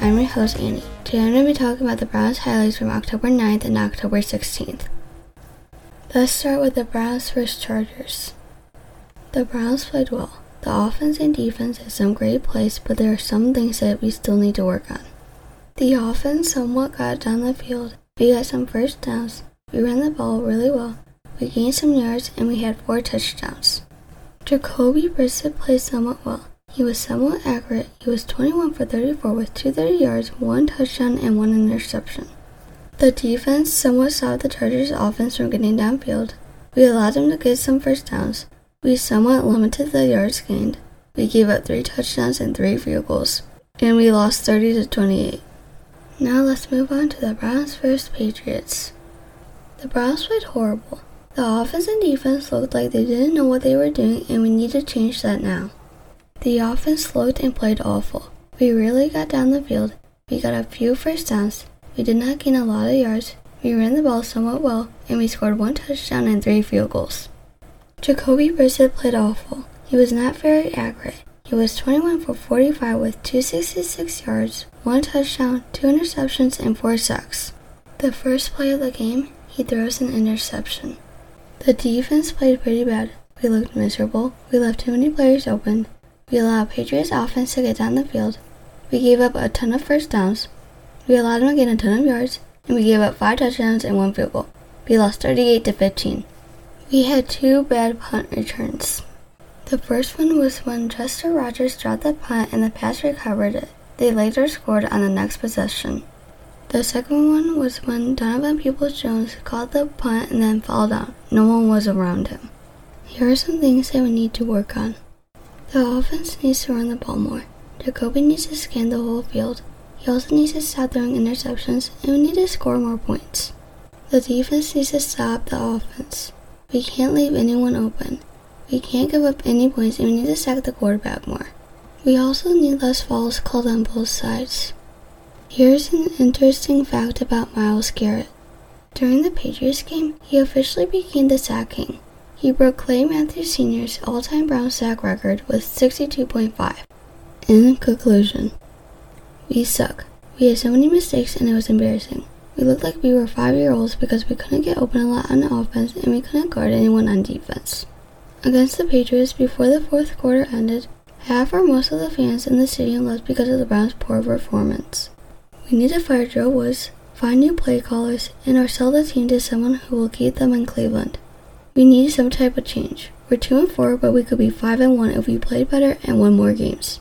I'm your host, Annie. Today I'm going to be talking about the Browns highlights from October 9th and October 16th. Let's start with the Browns vs. Chargers. The Browns played well. The offense and defense had some great plays, but there are some things that we still need to work on. The offense somewhat got down the field. We got some first downs. We ran the ball really well. We gained some yards and we had four touchdowns. Jacoby Brissett played somewhat well. He was somewhat accurate. He was 21 for 34 with 230 yards, one touchdown, and one interception. The defense somewhat stopped the Chargers' offense from getting downfield. We allowed them to get some first downs. We somewhat limited the yards gained. We gave up three touchdowns and three field goals, and we lost 30 to 28. Now let's move on to the Browns vs. Patriots. The Browns played horrible. The offense and defense looked like they didn't know what they were doing, and we need to change that now. The offense looked and played awful. We really got down the field. We got a few first downs. We did not gain a lot of yards. We ran the ball somewhat well, and we scored one touchdown and three field goals. Jacoby Brissett played awful. He was not very accurate. He was 21 for 45 with 266 yards, one touchdown, two interceptions, and four sacks. The first play of the game, he throws an interception. The defense played pretty bad. We looked miserable. We left too many players open. We allowed Patriots offense to get down the field. We gave up a ton of first downs. We allowed them to gain a ton of yards, and we gave up five touchdowns and one field goal. We lost 38 to 15. We had two bad punt returns. The first one was when Chester Rogers dropped the punt and the Pats recovered it. They later scored on the next possession. The second one was when Donovan Peoples Jones caught the punt and then fell down. No one was around him. Here are some things that we need to work on. The offense needs to run the ball more. Jacoby needs to scan the whole field. He also needs to stop throwing interceptions, and we need to score more points. The defense needs to stop the offense. We can't leave anyone open. We can't give up any points, and we need to sack the quarterback more. We also need less fouls called on both sides. Here's an interesting fact about Myles Garrett. During the Patriots game, he officially became the sack king. He broke Clay Matthews Sr.'s all-time Brown sack record with 62.5. In conclusion, we suck. We had so many mistakes and it was embarrassing. We looked like we were five-year-olds because we couldn't get open a lot on offense and we couldn't guard anyone on defense. Against the Patriots, before the fourth quarter ended, half or most of the fans in the stadium left because of the Browns' poor performance. We need to fire Joe Woods, find new play callers, and or sell the team to someone who will keep them in Cleveland. We need some type of change. We're 2 and 4, but we could be 5 and 1 if we played better and won more games.